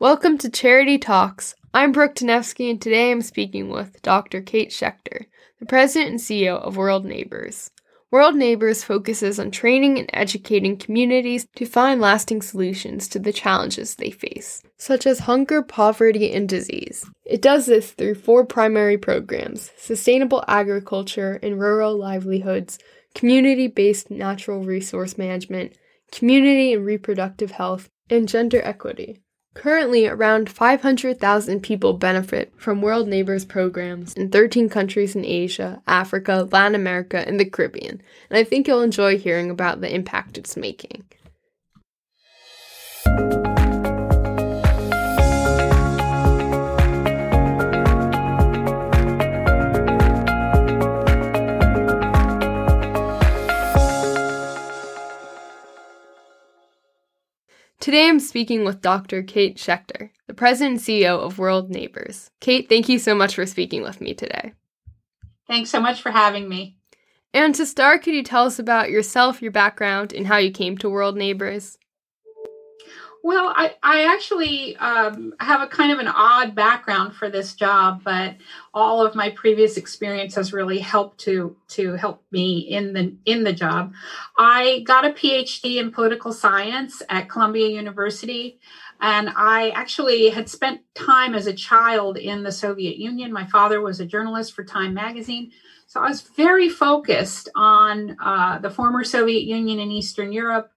Welcome to Charity Talks. I'm Brooke Danevsky, and today I'm speaking with Dr. Kate Schecter, the President and CEO of World Neighbors. World Neighbors focuses on training and educating communities to find lasting solutions to the challenges they face, such as hunger, poverty, and disease. It does this through four primary programs sustainable agriculture and rural livelihoods, community based natural resource management, community and reproductive health, and gender equity. Currently, around 500,000 people benefit from World Neighbors programs in 13 countries in Asia, Africa, Latin America, and the Caribbean, and I think you'll enjoy hearing about the impact it's making. Today I'm speaking with Dr. Kate Schecter, the President and CEO of World Neighbors. Kate, thank you so much for speaking with me today. Thanks so much for having me. And to start, could you tell us about yourself, your background, and how you came to World Neighbors? Well, I, I actually um, have a kind of an odd background for this job, but all of my previous experience has really helped to to help me in the in the job. I got a PhD in political science at Columbia University, and I actually had spent time as a child in the Soviet Union. My father was a journalist for Time magazine. So I was very focused on uh, the former Soviet Union and Eastern Europe.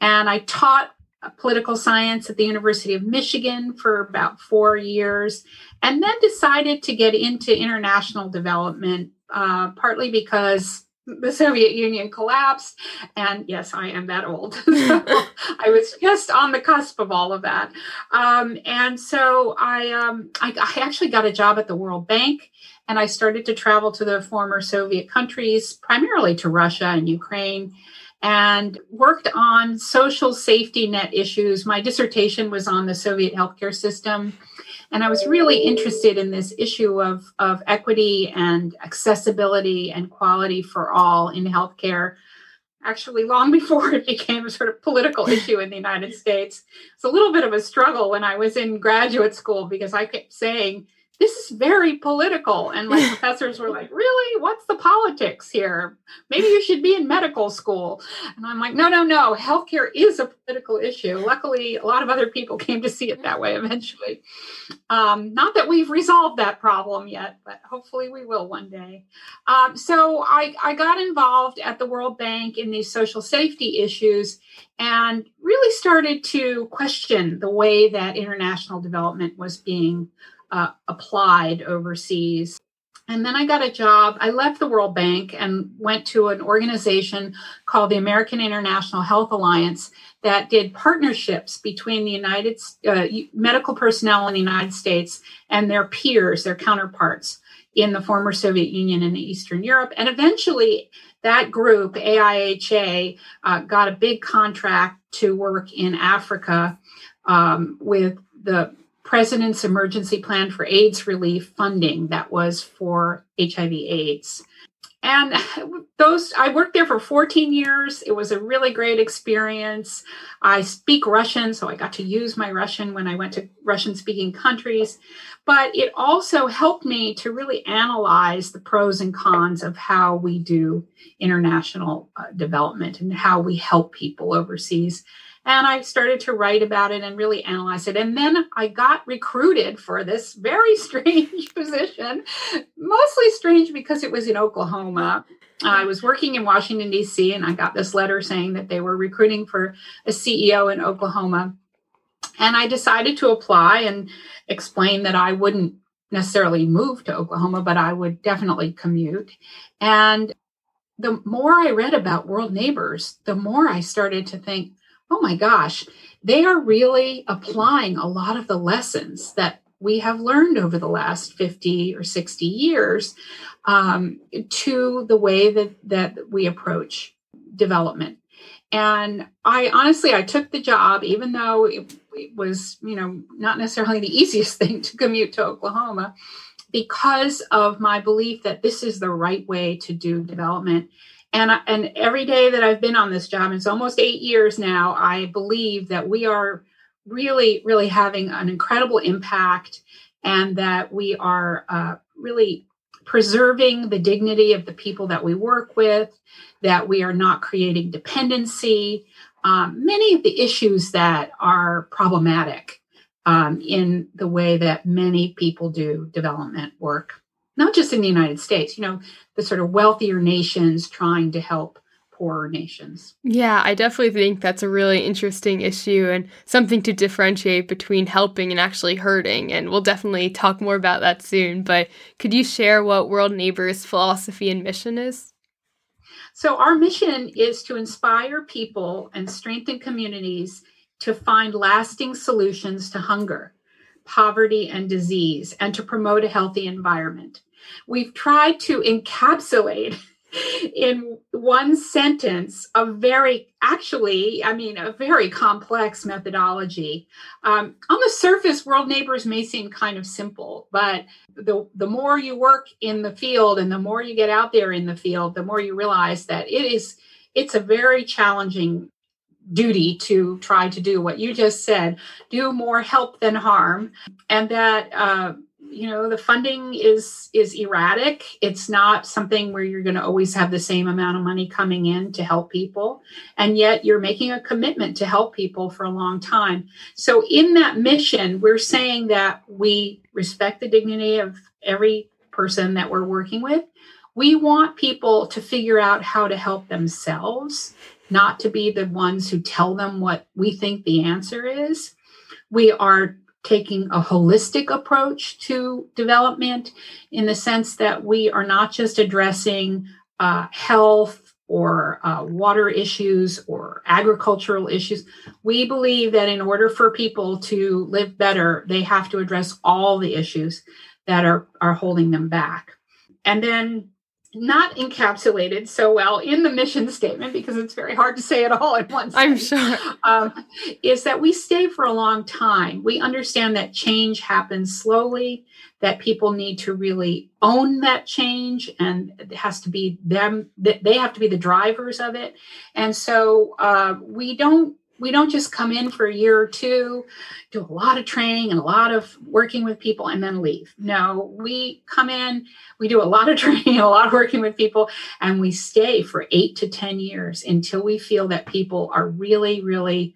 And I taught political science at the University of Michigan for about four years, and then decided to get into international development, uh, partly because the Soviet Union collapsed. And yes, I am that old. so I was just on the cusp of all of that. Um, and so I, um, I, I actually got a job at the World Bank and I started to travel to the former Soviet countries, primarily to Russia and Ukraine and worked on social safety net issues. My dissertation was on the Soviet healthcare system. And I was really interested in this issue of, of equity and accessibility and quality for all in healthcare. Actually, long before it became a sort of political issue in the United States. It's a little bit of a struggle when I was in graduate school because I kept saying, this is very political. And my professors were like, really? What's the politics here? Maybe you should be in medical school. And I'm like, no, no, no. Healthcare is a political issue. Luckily, a lot of other people came to see it that way eventually. Um, not that we've resolved that problem yet, but hopefully we will one day. Um, so I, I got involved at the World Bank in these social safety issues and really started to question the way that international development was being uh, applied overseas. And then I got a job. I left the World Bank and went to an organization called the American International Health Alliance that did partnerships between the United uh, medical personnel in the United States and their peers, their counterparts in the former Soviet Union and Eastern Europe. And eventually, that group, AIHA, uh, got a big contract to work in Africa um, with the President's Emergency Plan for AIDS Relief funding that was for HIV AIDS. And those, I worked there for 14 years. It was a really great experience. I speak Russian, so I got to use my Russian when I went to Russian speaking countries. But it also helped me to really analyze the pros and cons of how we do international uh, development and how we help people overseas. And I started to write about it and really analyze it. And then I got recruited for this very strange position, mostly strange because it was in Oklahoma. I was working in Washington, D.C., and I got this letter saying that they were recruiting for a CEO in Oklahoma. And I decided to apply and explain that I wouldn't necessarily move to Oklahoma, but I would definitely commute. And the more I read about world neighbors, the more I started to think, oh my gosh, they are really applying a lot of the lessons that we have learned over the last 50 or 60 years um, to the way that, that we approach development. And I honestly, I took the job, even though it, it was, you know, not necessarily the easiest thing to commute to Oklahoma, because of my belief that this is the right way to do development and and every day that I've been on this job, it's almost eight years now. I believe that we are really, really having an incredible impact and that we are uh, really preserving the dignity of the people that we work with, that we are not creating dependency, um, many of the issues that are problematic um, in the way that many people do development work, not just in the United States, you know, the sort of wealthier nations trying to help poorer nations. Yeah, I definitely think that's a really interesting issue and something to differentiate between helping and actually hurting. And we'll definitely talk more about that soon. But could you share what World Neighbors' philosophy and mission is? So, our mission is to inspire people and strengthen communities to find lasting solutions to hunger, poverty, and disease, and to promote a healthy environment. We've tried to encapsulate in one sentence a very actually i mean a very complex methodology. Um, on the surface world neighbors may seem kind of simple but the, the more you work in the field and the more you get out there in the field the more you realize that it is it's a very challenging duty to try to do what you just said do more help than harm and that uh, you know the funding is is erratic. It's not something where you're going to always have the same amount of money coming in to help people. And yet you're making a commitment to help people for a long time. So in that mission we're saying that we respect the dignity of every person that we're working with. We want people to figure out how to help themselves not to be the ones who tell them what we think the answer is. We are taking a holistic approach to development in the sense that we are not just addressing uh, health or uh, water issues or agricultural issues. We believe that in order for people to live better, they have to address all the issues that are, are holding them back. And then not encapsulated so well in the mission statement because it's very hard to say it all at once. I'm sure. Um, is that we stay for a long time. We understand that change happens slowly, that people need to really own that change, and it has to be them, That they have to be the drivers of it. And so uh, we don't we don't just come in for a year or two, do a lot of training and a lot of working with people and then leave. No, we come in, we do a lot of training, a lot of working with people, and we stay for eight to 10 years until we feel that people are really, really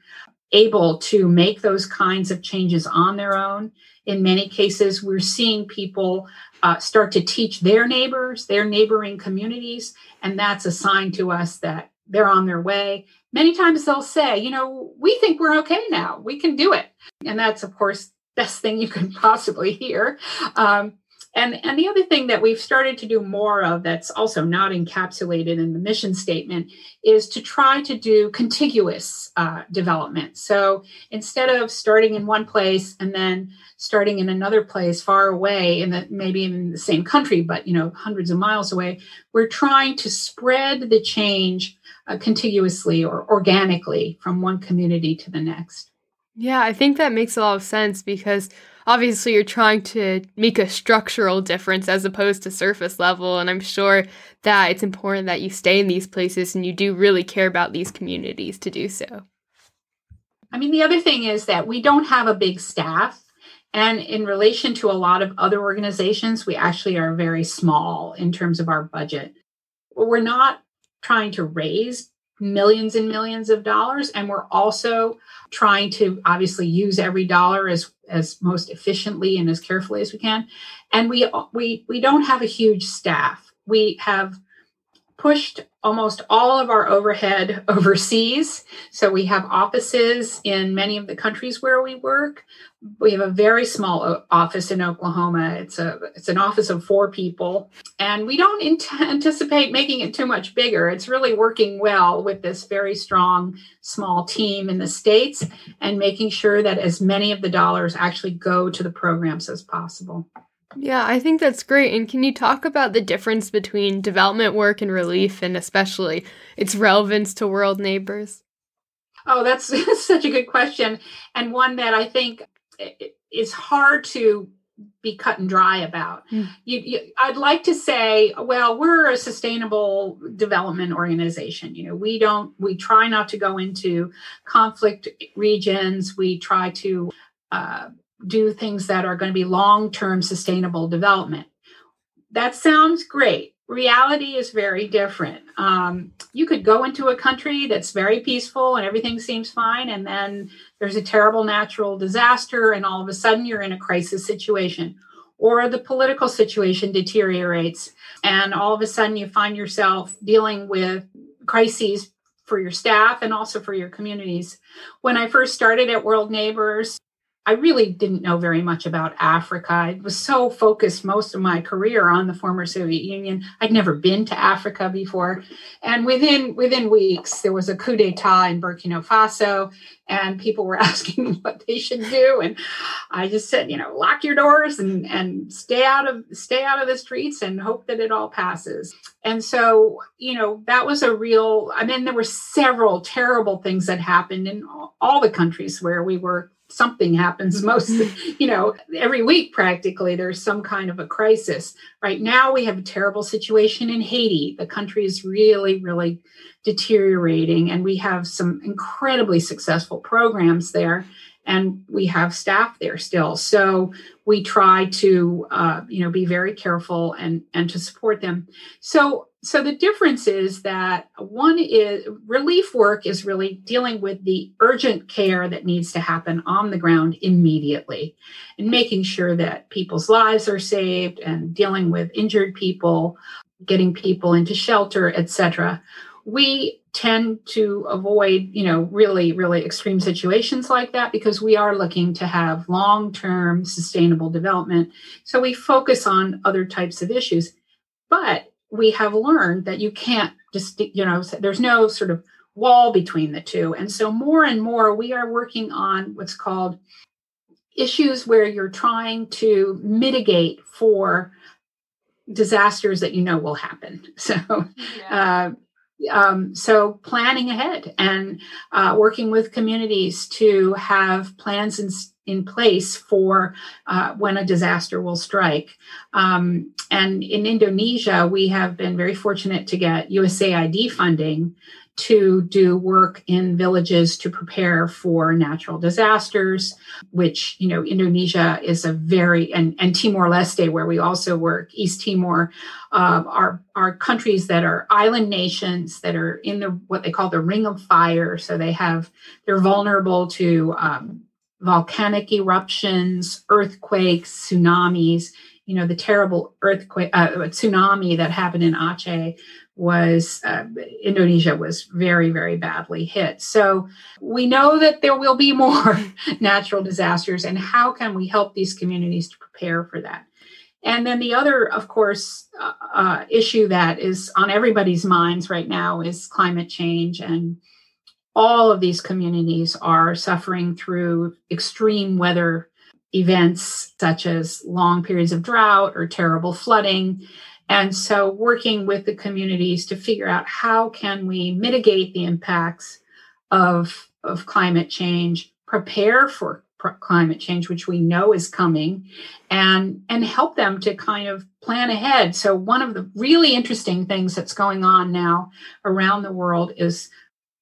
able to make those kinds of changes on their own. In many cases, we're seeing people uh, start to teach their neighbors, their neighboring communities, and that's a sign to us that they're on their way many times they'll say, you know, we think we're okay now. We can do it. And that's, of course, the best thing you can possibly hear. Um, and, and the other thing that we've started to do more of that's also not encapsulated in the mission statement is to try to do contiguous uh, development. So instead of starting in one place and then starting in another place far away in the maybe in the same country, but you know hundreds of miles away, we're trying to spread the change uh, contiguously or organically from one community to the next. Yeah, I think that makes a lot of sense because obviously you're trying to make a structural difference as opposed to surface level. And I'm sure that it's important that you stay in these places and you do really care about these communities to do so. I mean, the other thing is that we don't have a big staff. And in relation to a lot of other organizations, we actually are very small in terms of our budget. We're not trying to raise millions and millions of dollars. And we're also trying to obviously use every dollar as as most efficiently and as carefully as we can. And we we we don't have a huge staff. We have pushed almost all of our overhead overseas. So we have offices in many of the countries where we work. We have a very small office in Oklahoma. It's a it's an office of four people, and we don't anticipate making it too much bigger. It's really working well with this very strong small team in the states, and making sure that as many of the dollars actually go to the programs as possible. Yeah, I think that's great. And can you talk about the difference between development work and relief, and especially its relevance to world neighbors? Oh, that's such a good question, and one that I think is hard to be cut and dry about. Mm. You, you, I'd like to say, well, we're a sustainable development organization. You know, we don't, we try not to go into conflict regions. We try to uh, do things that are going to be long term sustainable development. That sounds great. Reality is very different. Um, you could go into a country that's very peaceful and everything seems fine, and then there's a terrible natural disaster, and all of a sudden you're in a crisis situation, or the political situation deteriorates, and all of a sudden you find yourself dealing with crises for your staff and also for your communities. When I first started at World Neighbors, I really didn't know very much about Africa. I was so focused most of my career on the former Soviet Union. I'd never been to Africa before. And within within weeks there was a coup d'etat in Burkina Faso and people were asking what they should do and I just said, you know, lock your doors and and stay out of stay out of the streets and hope that it all passes. And so, you know, that was a real I mean there were several terrible things that happened in all, all the countries where we were something happens most you know every week practically there's some kind of a crisis. Right now we have a terrible situation in haiti. The country is really really deteriorating and we have some incredibly successful programs there and we have staff there still. So we try to uh, you know be very careful and and to support them. So so the difference is that one is relief work is really dealing with the urgent care that needs to happen on the ground immediately and making sure that people's lives are saved and dealing with injured people getting people into shelter etc we tend to avoid you know really really extreme situations like that because we are looking to have long-term sustainable development. So we focus on other types of issues. But we have learned that you can't just you know there's no sort of wall between the two and so more and more we are working on what's called issues where you're trying to mitigate for disasters that you know will happen so yeah. uh, um, so planning ahead and uh, working with communities to have plans in, in place for uh, when a disaster will strike. Um, and in Indonesia, we have been very fortunate to get USAID funding to do work in villages to prepare for natural disasters, which, you know, Indonesia is a very, and, and Timor Leste, where we also work, East Timor, uh, are, are countries that are island nations that are in the, what they call the ring of fire. So they have, they're vulnerable to um, volcanic eruptions, earthquakes, tsunamis. You know, the terrible earthquake, uh, tsunami that happened in Aceh was uh, Indonesia was very, very badly hit. So we know that there will be more natural disasters, and how can we help these communities to prepare for that? And then the other, of course, uh, uh, issue that is on everybody's minds right now is climate change. And all of these communities are suffering through extreme weather events, such as long periods of drought or terrible flooding. And so working with the communities to figure out how can we mitigate the impacts of, of climate change, prepare for pr- climate change, which we know is coming, and, and help them to kind of plan ahead. So one of the really interesting things that's going on now around the world is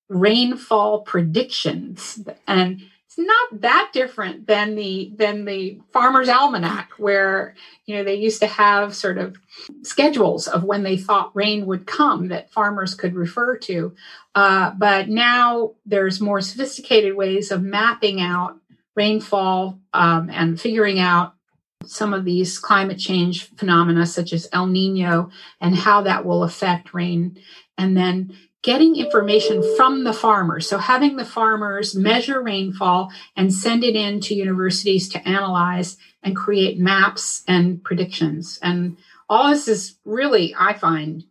rainfall predictions. And it's not that different than the than the farmer's almanac where you know they used to have sort of schedules of when they thought rain would come that farmers could refer to uh, but now there's more sophisticated ways of mapping out rainfall um, and figuring out some of these climate change phenomena such as el nino and how that will affect rain and then getting information from the farmers. So having the farmers measure rainfall and send it in to universities to analyze and create maps and predictions. And all this is really, I find,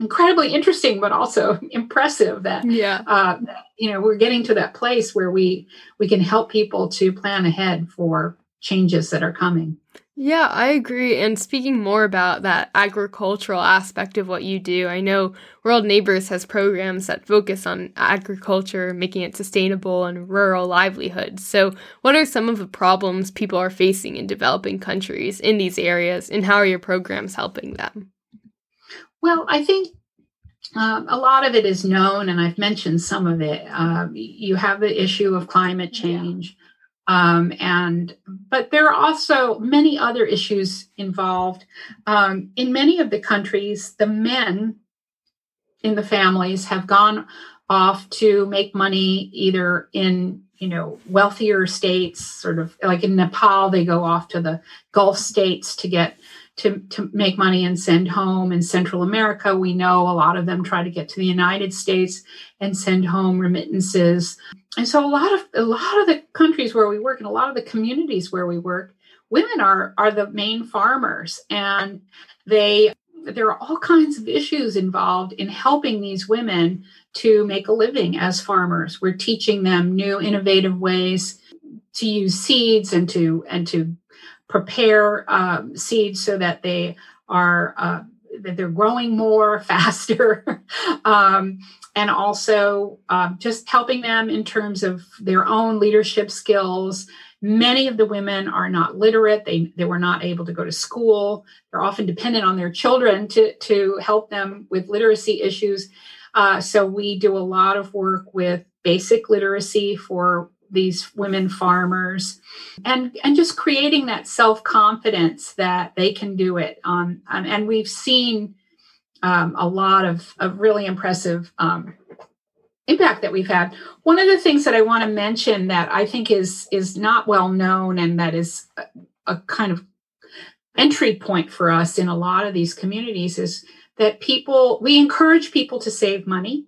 incredibly interesting, but also impressive that yeah, uh, you know we're getting to that place where we we can help people to plan ahead for changes that are coming. Yeah, I agree. And speaking more about that agricultural aspect of what you do, I know World Neighbors has programs that focus on agriculture, making it sustainable and rural livelihoods. So, what are some of the problems people are facing in developing countries in these areas, and how are your programs helping them? Well, I think um, a lot of it is known, and I've mentioned some of it. Uh, you have the issue of climate change. Yeah um, and but there are also many other issues involved. Um, in many of the countries, the men in the families have gone off to make money either in you know wealthier states, sort of like in Nepal, they go off to the Gulf states to get to, to make money and send home. In Central America, we know a lot of them try to get to the United States and send home remittances. And so a lot of a lot of the countries where we work and a lot of the communities where we work, women are are the main farmers and they there are all kinds of issues involved in helping these women to make a living as farmers. We're teaching them new innovative ways to use seeds and to and to prepare um, seeds so that they are uh, that they're growing more faster um, and also um, just helping them in terms of their own leadership skills many of the women are not literate. They, they were not able to go to school. They're often dependent on their children to, to help them with literacy issues. Uh, so we do a lot of work with basic literacy for these women farmers and and just creating that self-confidence that they can do it. Um, um and we've seen um, a lot of, of really impressive um, impact that we've had one of the things that i want to mention that i think is is not well known and that is a, a kind of entry point for us in a lot of these communities is that people we encourage people to save money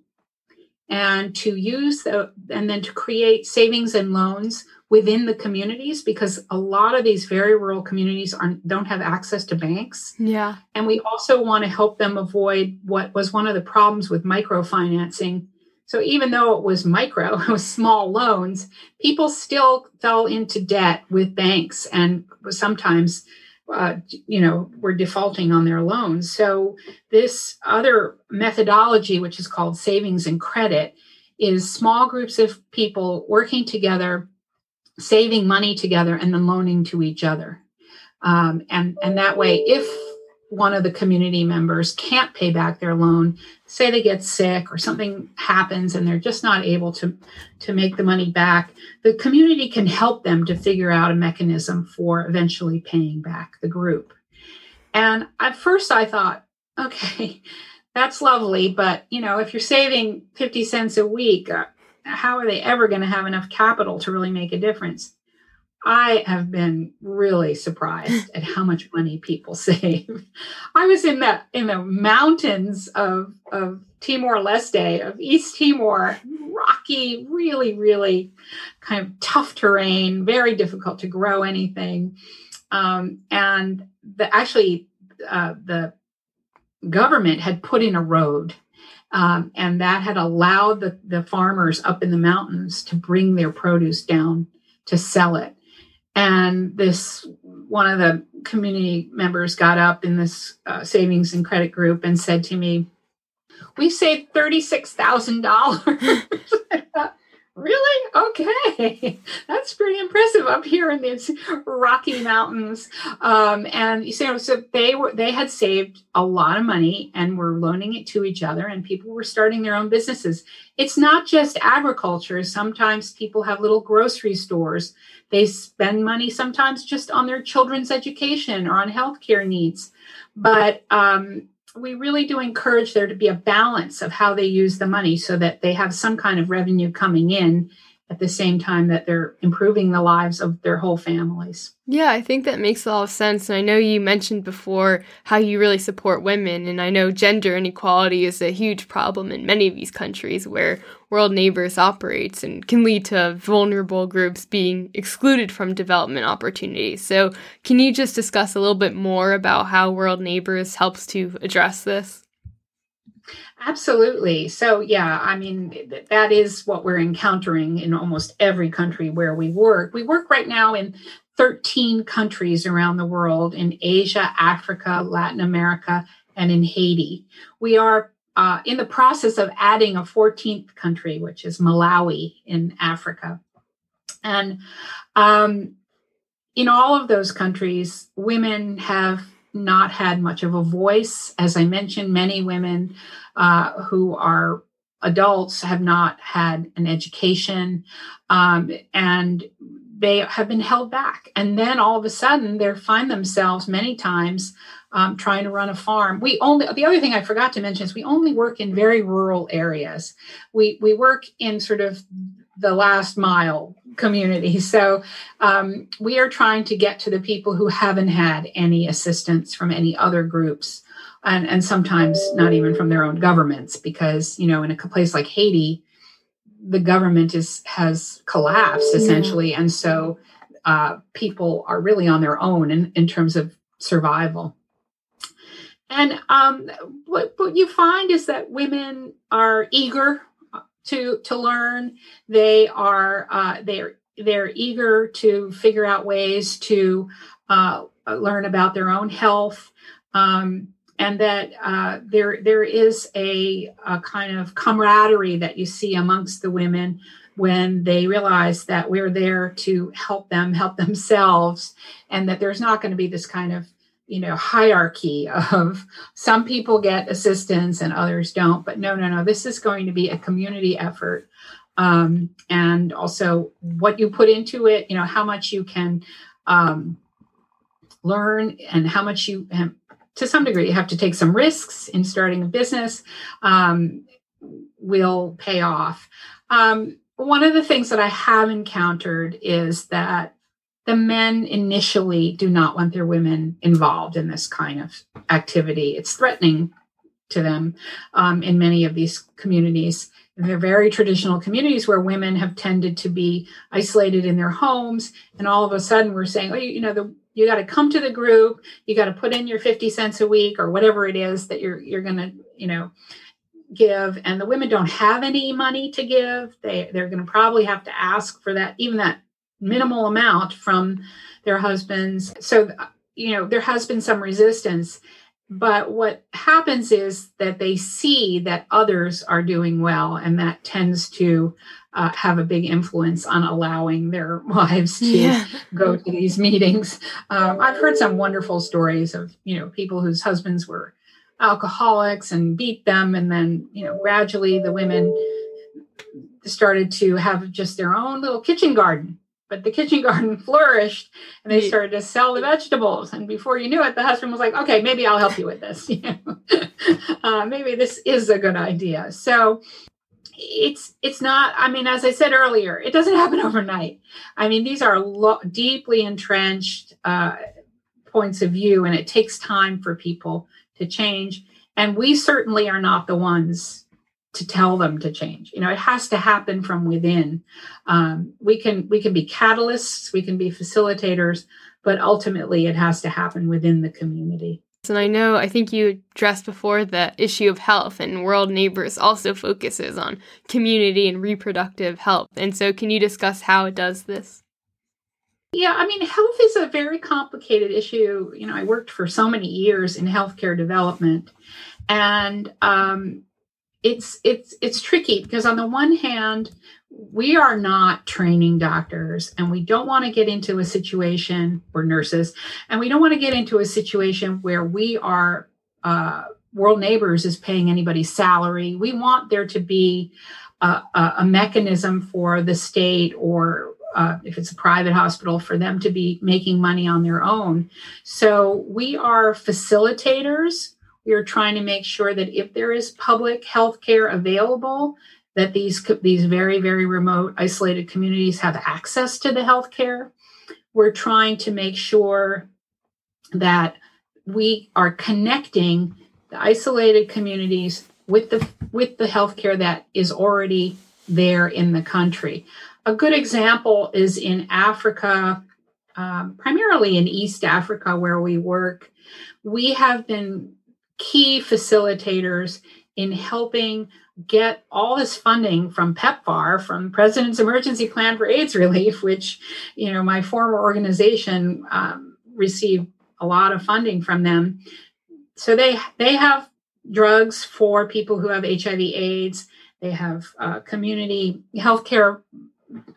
and to use the, and then to create savings and loans within the communities because a lot of these very rural communities aren't don't have access to banks. Yeah. And we also want to help them avoid what was one of the problems with microfinancing. So even though it was micro, it was small loans, people still fell into debt with banks and sometimes uh, you know, were defaulting on their loans. So this other methodology, which is called savings and credit, is small groups of people working together, saving money together, and then loaning to each other. Um, and and that way, if one of the community members can't pay back their loan, say they get sick or something happens and they're just not able to, to make the money back, the community can help them to figure out a mechanism for eventually paying back the group. And at first I thought, okay, that's lovely, but you know, if you're saving 50 cents a week, uh, how are they ever going to have enough capital to really make a difference? I have been really surprised at how much money people save. I was in the in the mountains of of Timor Leste, of East Timor, rocky, really, really kind of tough terrain, very difficult to grow anything. Um, and the actually uh, the government had put in a road um, and that had allowed the, the farmers up in the mountains to bring their produce down to sell it and this one of the community members got up in this uh, savings and credit group and said to me, "We saved thirty six thousand dollars." really? Okay, that's pretty impressive up here in these Rocky Mountains. Um, and you know, so they were they had saved a lot of money and were loaning it to each other, and people were starting their own businesses. It's not just agriculture. Sometimes people have little grocery stores. They spend money sometimes just on their children's education or on healthcare needs. But um, we really do encourage there to be a balance of how they use the money so that they have some kind of revenue coming in at the same time that they're improving the lives of their whole families. Yeah, I think that makes a lot of sense. And I know you mentioned before how you really support women. And I know gender inequality is a huge problem in many of these countries where World Neighbors operates and can lead to vulnerable groups being excluded from development opportunities. So, can you just discuss a little bit more about how World Neighbors helps to address this? Absolutely. So, yeah, I mean, that is what we're encountering in almost every country where we work. We work right now in 13 countries around the world in Asia, Africa, Latin America, and in Haiti. We are uh, in the process of adding a 14th country, which is Malawi in Africa. And um, in all of those countries, women have not had much of a voice. As I mentioned, many women uh, who are adults have not had an education um, and they have been held back. And then all of a sudden, they find themselves many times um, trying to run a farm. We only the other thing I forgot to mention is we only work in very rural areas. We we work in sort of the last mile community. So um, we are trying to get to the people who haven't had any assistance from any other groups. And, and sometimes not even from their own governments, because you know, in a place like Haiti, the government is has collapsed essentially, yeah. and so uh, people are really on their own in, in terms of survival. And um, what, what you find is that women are eager to to learn. They are uh, they're they're eager to figure out ways to uh, learn about their own health, um, and that uh, there there is a, a kind of camaraderie that you see amongst the women when they realize that we're there to help them help themselves, and that there's not going to be this kind of you know hierarchy of some people get assistance and others don't but no no no this is going to be a community effort. Um, and also what you put into it you know how much you can um, learn and how much you to some degree you have to take some risks in starting a business um, will pay off. Um, one of the things that i have encountered is that the men initially do not want their women involved in this kind of activity. It's threatening to them um, in many of these communities. they're very traditional communities where women have tended to be isolated in their homes, and all of a sudden we're saying, "Oh, you, you know, the, you got to come to the group. You got to put in your fifty cents a week or whatever it is that you're you're going to, you know." give and the women don't have any money to give they they're going to probably have to ask for that even that minimal amount from their husbands. So, you know, there has been some resistance. But what happens is that they see that others are doing well, and that tends to uh, have a big influence on allowing their wives to yeah. go to these meetings. Um, I've heard some wonderful stories of you know people whose husbands were alcoholics and beat them, and then you know gradually the women started to have just their own little kitchen garden but the kitchen garden flourished and they started to sell the vegetables. And before you knew it the husband was like okay maybe i'll help you with this. You uh, maybe this is a good idea. So it's it's not i mean as i said earlier it doesn't happen overnight. I mean these are lo- deeply entrenched uh, points of view and it takes time for people to change. And we certainly are not the ones to tell them to change you know it has to happen from within um, we can we can be catalysts we can be facilitators but ultimately it has to happen within the community and I know, I think you addressed before the issue of health, and World Neighbors also focuses on community and reproductive health. And so, can you discuss how it does this? Yeah, I mean, health is a very complicated issue. You know, I worked for so many years in healthcare development, and um, it's it's it's tricky because on the one hand we are not training doctors and we don't want to get into a situation or nurses and we don't want to get into a situation where we are uh, world neighbors is paying anybody's salary we want there to be a, a, a mechanism for the state or uh, if it's a private hospital, for them to be making money on their own. So we are facilitators we are trying to make sure that if there is public health care available, that these these very very remote isolated communities have access to the health care. We're trying to make sure that we are connecting the isolated communities with the with the healthcare that is already there in the country. A good example is in Africa, um, primarily in East Africa, where we work. We have been key facilitators in helping get all this funding from PEPFAR, from President's Emergency Plan for AIDS Relief, which, you know, my former organization um, received a lot of funding from them. So they they have drugs for people who have HIV/AIDS. They have uh, community healthcare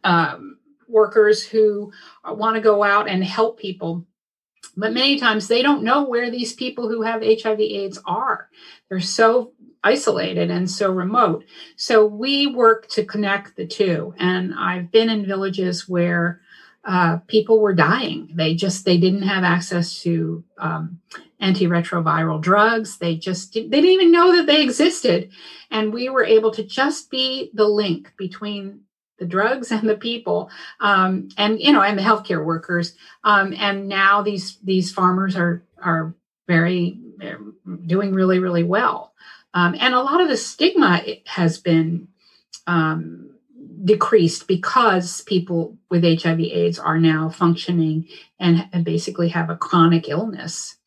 um, workers who want to go out and help people. But many times they don't know where these people who have HIV/AIDS are. They're so isolated and so remote. So we work to connect the two. And I've been in villages where uh, people were dying. They just they didn't have access to um, antiretroviral drugs. They just they didn't even know that they existed, and we were able to just be the link between the drugs and the people, um, and you know, and the healthcare workers. Um, and now these these farmers are are very doing really really well, um, and a lot of the stigma has been um, decreased because people with HIV/AIDS are now functioning and, and basically have a chronic illness.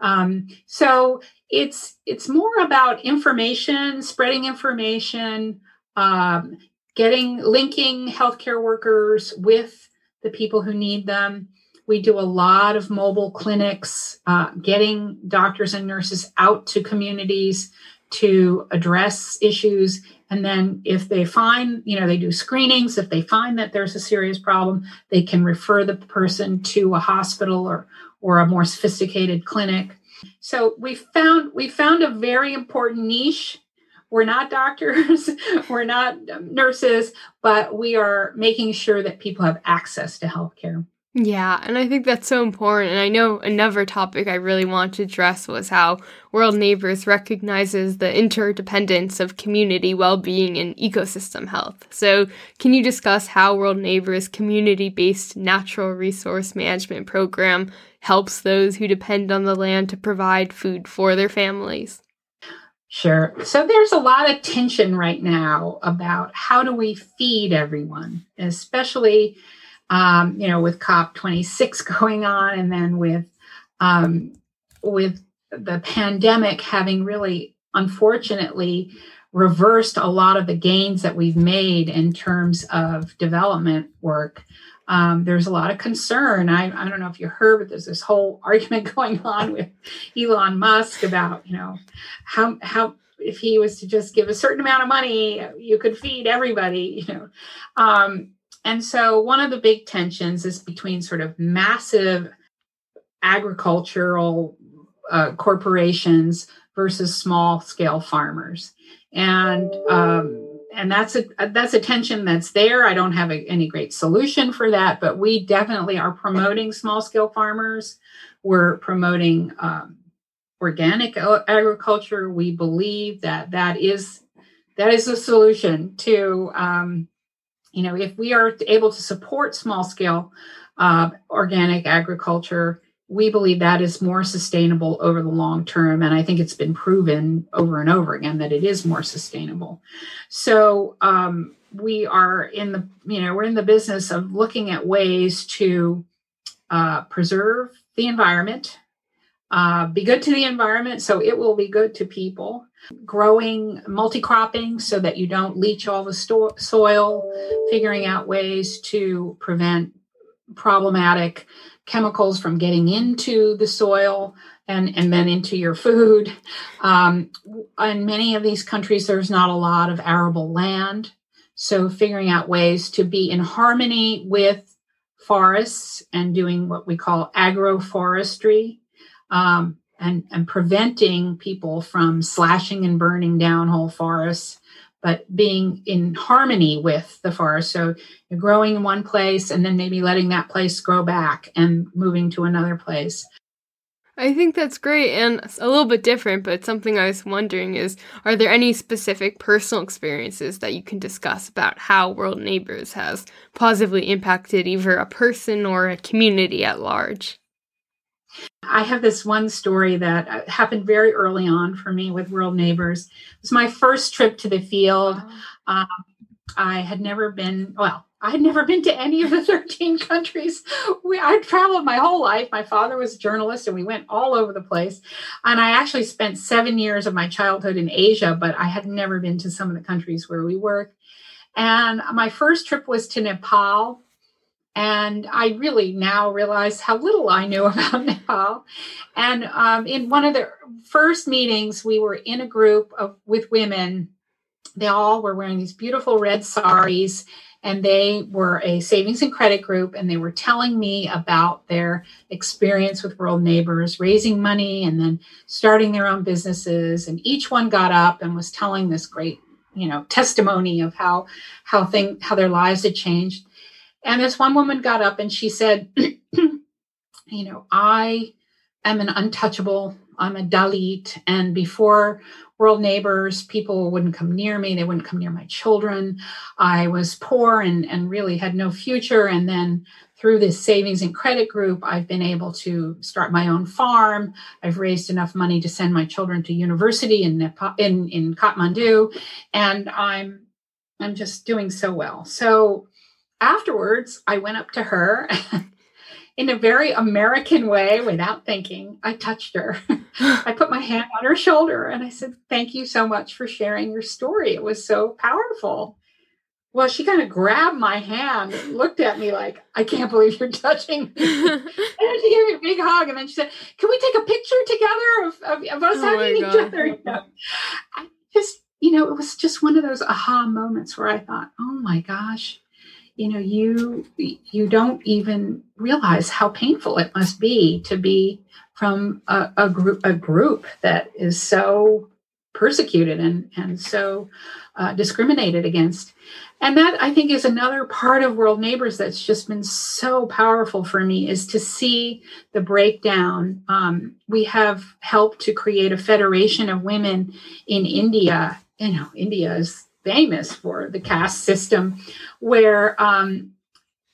Um, so it's it's more about information, spreading information, um, getting linking healthcare workers with the people who need them. We do a lot of mobile clinics, uh, getting doctors and nurses out to communities to address issues. And then if they find, you know, they do screenings. If they find that there's a serious problem, they can refer the person to a hospital or or a more sophisticated clinic. So we found we found a very important niche. We're not doctors, we're not um, nurses, but we are making sure that people have access to healthcare. Yeah, and I think that's so important. And I know another topic I really want to address was how World Neighbors recognizes the interdependence of community well being and ecosystem health. So, can you discuss how World Neighbors' community based natural resource management program helps those who depend on the land to provide food for their families? Sure. So there's a lot of tension right now about how do we feed everyone, especially um, you know, with COP26 going on, and then with um, with the pandemic having really, unfortunately, reversed a lot of the gains that we've made in terms of development work. Um, there's a lot of concern. I, I don't know if you heard, but there's this whole argument going on with Elon Musk about, you know, how how if he was to just give a certain amount of money, you could feed everybody, you know. Um, and so, one of the big tensions is between sort of massive agricultural uh, corporations versus small scale farmers. And um, and that's a that's a tension that's there. I don't have a, any great solution for that, but we definitely are promoting small scale farmers. We're promoting um, organic agriculture. We believe that that is that is a solution to um, you know, if we are able to support small scale uh, organic agriculture, we believe that is more sustainable over the long term. And I think it's been proven over and over again that it is more sustainable. So um, we are in the, you know, we're in the business of looking at ways to uh, preserve the environment, uh, be good to the environment so it will be good to people, growing multi-cropping so that you don't leach all the sto- soil figuring out ways to prevent problematic chemicals from getting into the soil and, and then into your food. Um, in many of these countries there's not a lot of arable land. So figuring out ways to be in harmony with forests and doing what we call agroforestry um, and, and preventing people from slashing and burning down whole forests, but being in harmony with the forest. So you're growing in one place and then maybe letting that place grow back and moving to another place. I think that's great and a little bit different, but something I was wondering is are there any specific personal experiences that you can discuss about how World Neighbors has positively impacted either a person or a community at large? I have this one story that uh, happened very early on for me with World Neighbors. It was my first trip to the field. Um, I had never been, well, I had never been to any of the 13 countries. We, I'd traveled my whole life. My father was a journalist and we went all over the place. And I actually spent seven years of my childhood in Asia, but I had never been to some of the countries where we work. And my first trip was to Nepal. And I really now realize how little I knew about Nepal. And um, in one of the first meetings, we were in a group of with women. They all were wearing these beautiful red saris and they were a savings and credit group and they were telling me about their experience with world neighbors raising money and then starting their own businesses and each one got up and was telling this great you know testimony of how how thing how their lives had changed and this one woman got up and she said you know i am an untouchable i'm a dalit and before world neighbors people wouldn't come near me they wouldn't come near my children. I was poor and, and really had no future. And then through this savings and credit group i've been able to start my own farm. I've raised enough money to send my children to university in Nepal, in, in kathmandu and i'm i'm just doing so well. So afterwards i went up to her in a very American way, without thinking, I touched her. I put my hand on her shoulder and I said, Thank you so much for sharing your story. It was so powerful. Well, she kind of grabbed my hand, looked at me like, I can't believe you're touching me. and she gave me a big hug. And then she said, Can we take a picture together of, of, of us oh hugging each other? You know, I just, you know, it was just one of those aha moments where I thought, Oh my gosh, you know you you don't even realize how painful it must be to be from a, a group a group that is so persecuted and and so uh, discriminated against. And that i think is another part of world neighbors that's just been so powerful for me is to see the breakdown. Um, we have helped to create a federation of women in india. You know india is famous for the caste system, where um,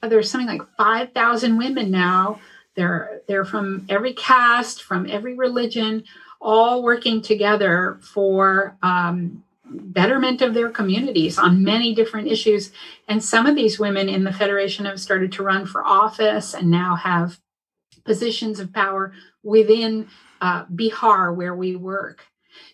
there's something like 5,000 women now. They're they're from every caste, from every religion, all working together for um, betterment of their communities on many different issues. And some of these women in the federation have started to run for office and now have positions of power within uh, Bihar, where we work.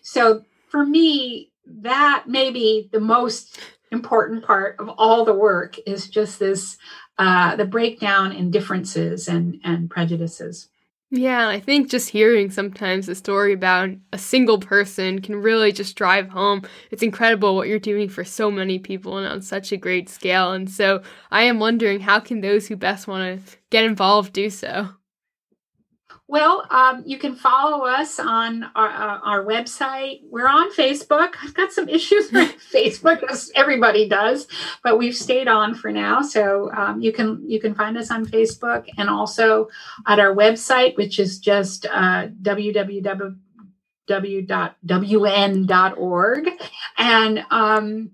So for me, that may be the most important part of all the work is just this uh, the breakdown in differences and and prejudices. Yeah i think just hearing sometimes a story about a single person can really just drive home. It's incredible what you're doing for so many people and on such a great scale and so i am wondering how can those who best want to get involved do so well, um, you can follow us on our, uh, our website. We're on Facebook. I've got some issues with Facebook, as everybody does, but we've stayed on for now. So um, you can you can find us on Facebook and also at our website, which is just uh, www.wn.org. And um,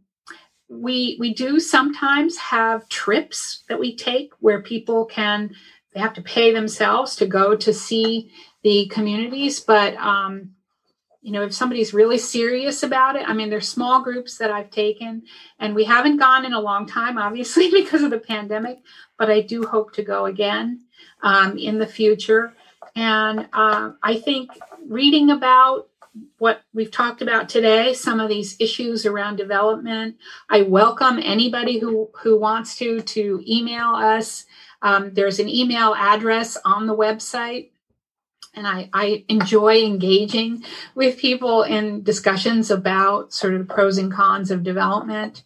we we do sometimes have trips that we take where people can they have to pay themselves to go to see the communities but um, you know if somebody's really serious about it i mean there's small groups that i've taken and we haven't gone in a long time obviously because of the pandemic but i do hope to go again um, in the future. And uh, i think reading about what we've talked about today some of these issues around development i welcome anybody who who wants to to email us um, there's an email address on the website. And I, I enjoy engaging with people in discussions about sort of pros and cons of development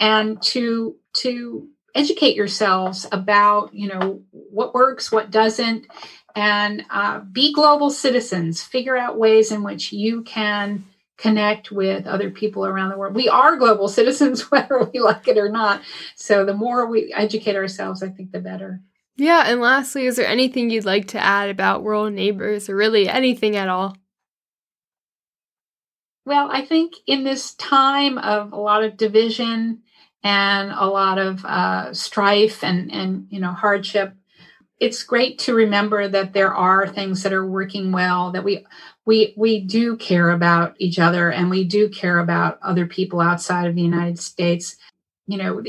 and to, to educate yourselves about, you know, what works, what doesn't, and uh, be global citizens. Figure out ways in which you can connect with other people around the world. We are global citizens, whether we like it or not. So the more we educate ourselves, I think the better. Yeah, and lastly, is there anything you'd like to add about world neighbors or really anything at all? Well, I think in this time of a lot of division and a lot of uh, strife and, and you know hardship, it's great to remember that there are things that are working well that we we we do care about each other and we do care about other people outside of the United States you know,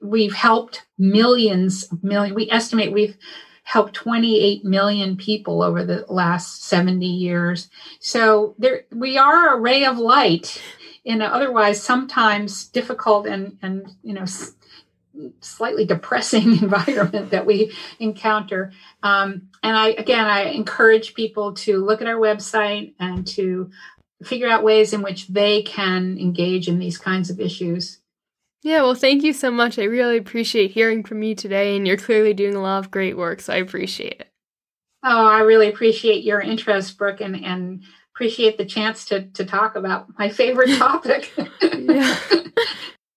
we've helped millions, million. We estimate we've helped 28 million people over the last 70 years. So there, we are a ray of light in an otherwise sometimes difficult and and you know slightly depressing environment that we encounter. Um, and I, again, I encourage people to look at our website and to figure out ways in which they can engage in these kinds of issues. Yeah, well, thank you so much. I really appreciate hearing from you today, and you're clearly doing a lot of great work, so I appreciate it. Oh, I really appreciate your interest, Brooke, and, and appreciate the chance to, to talk about my favorite topic.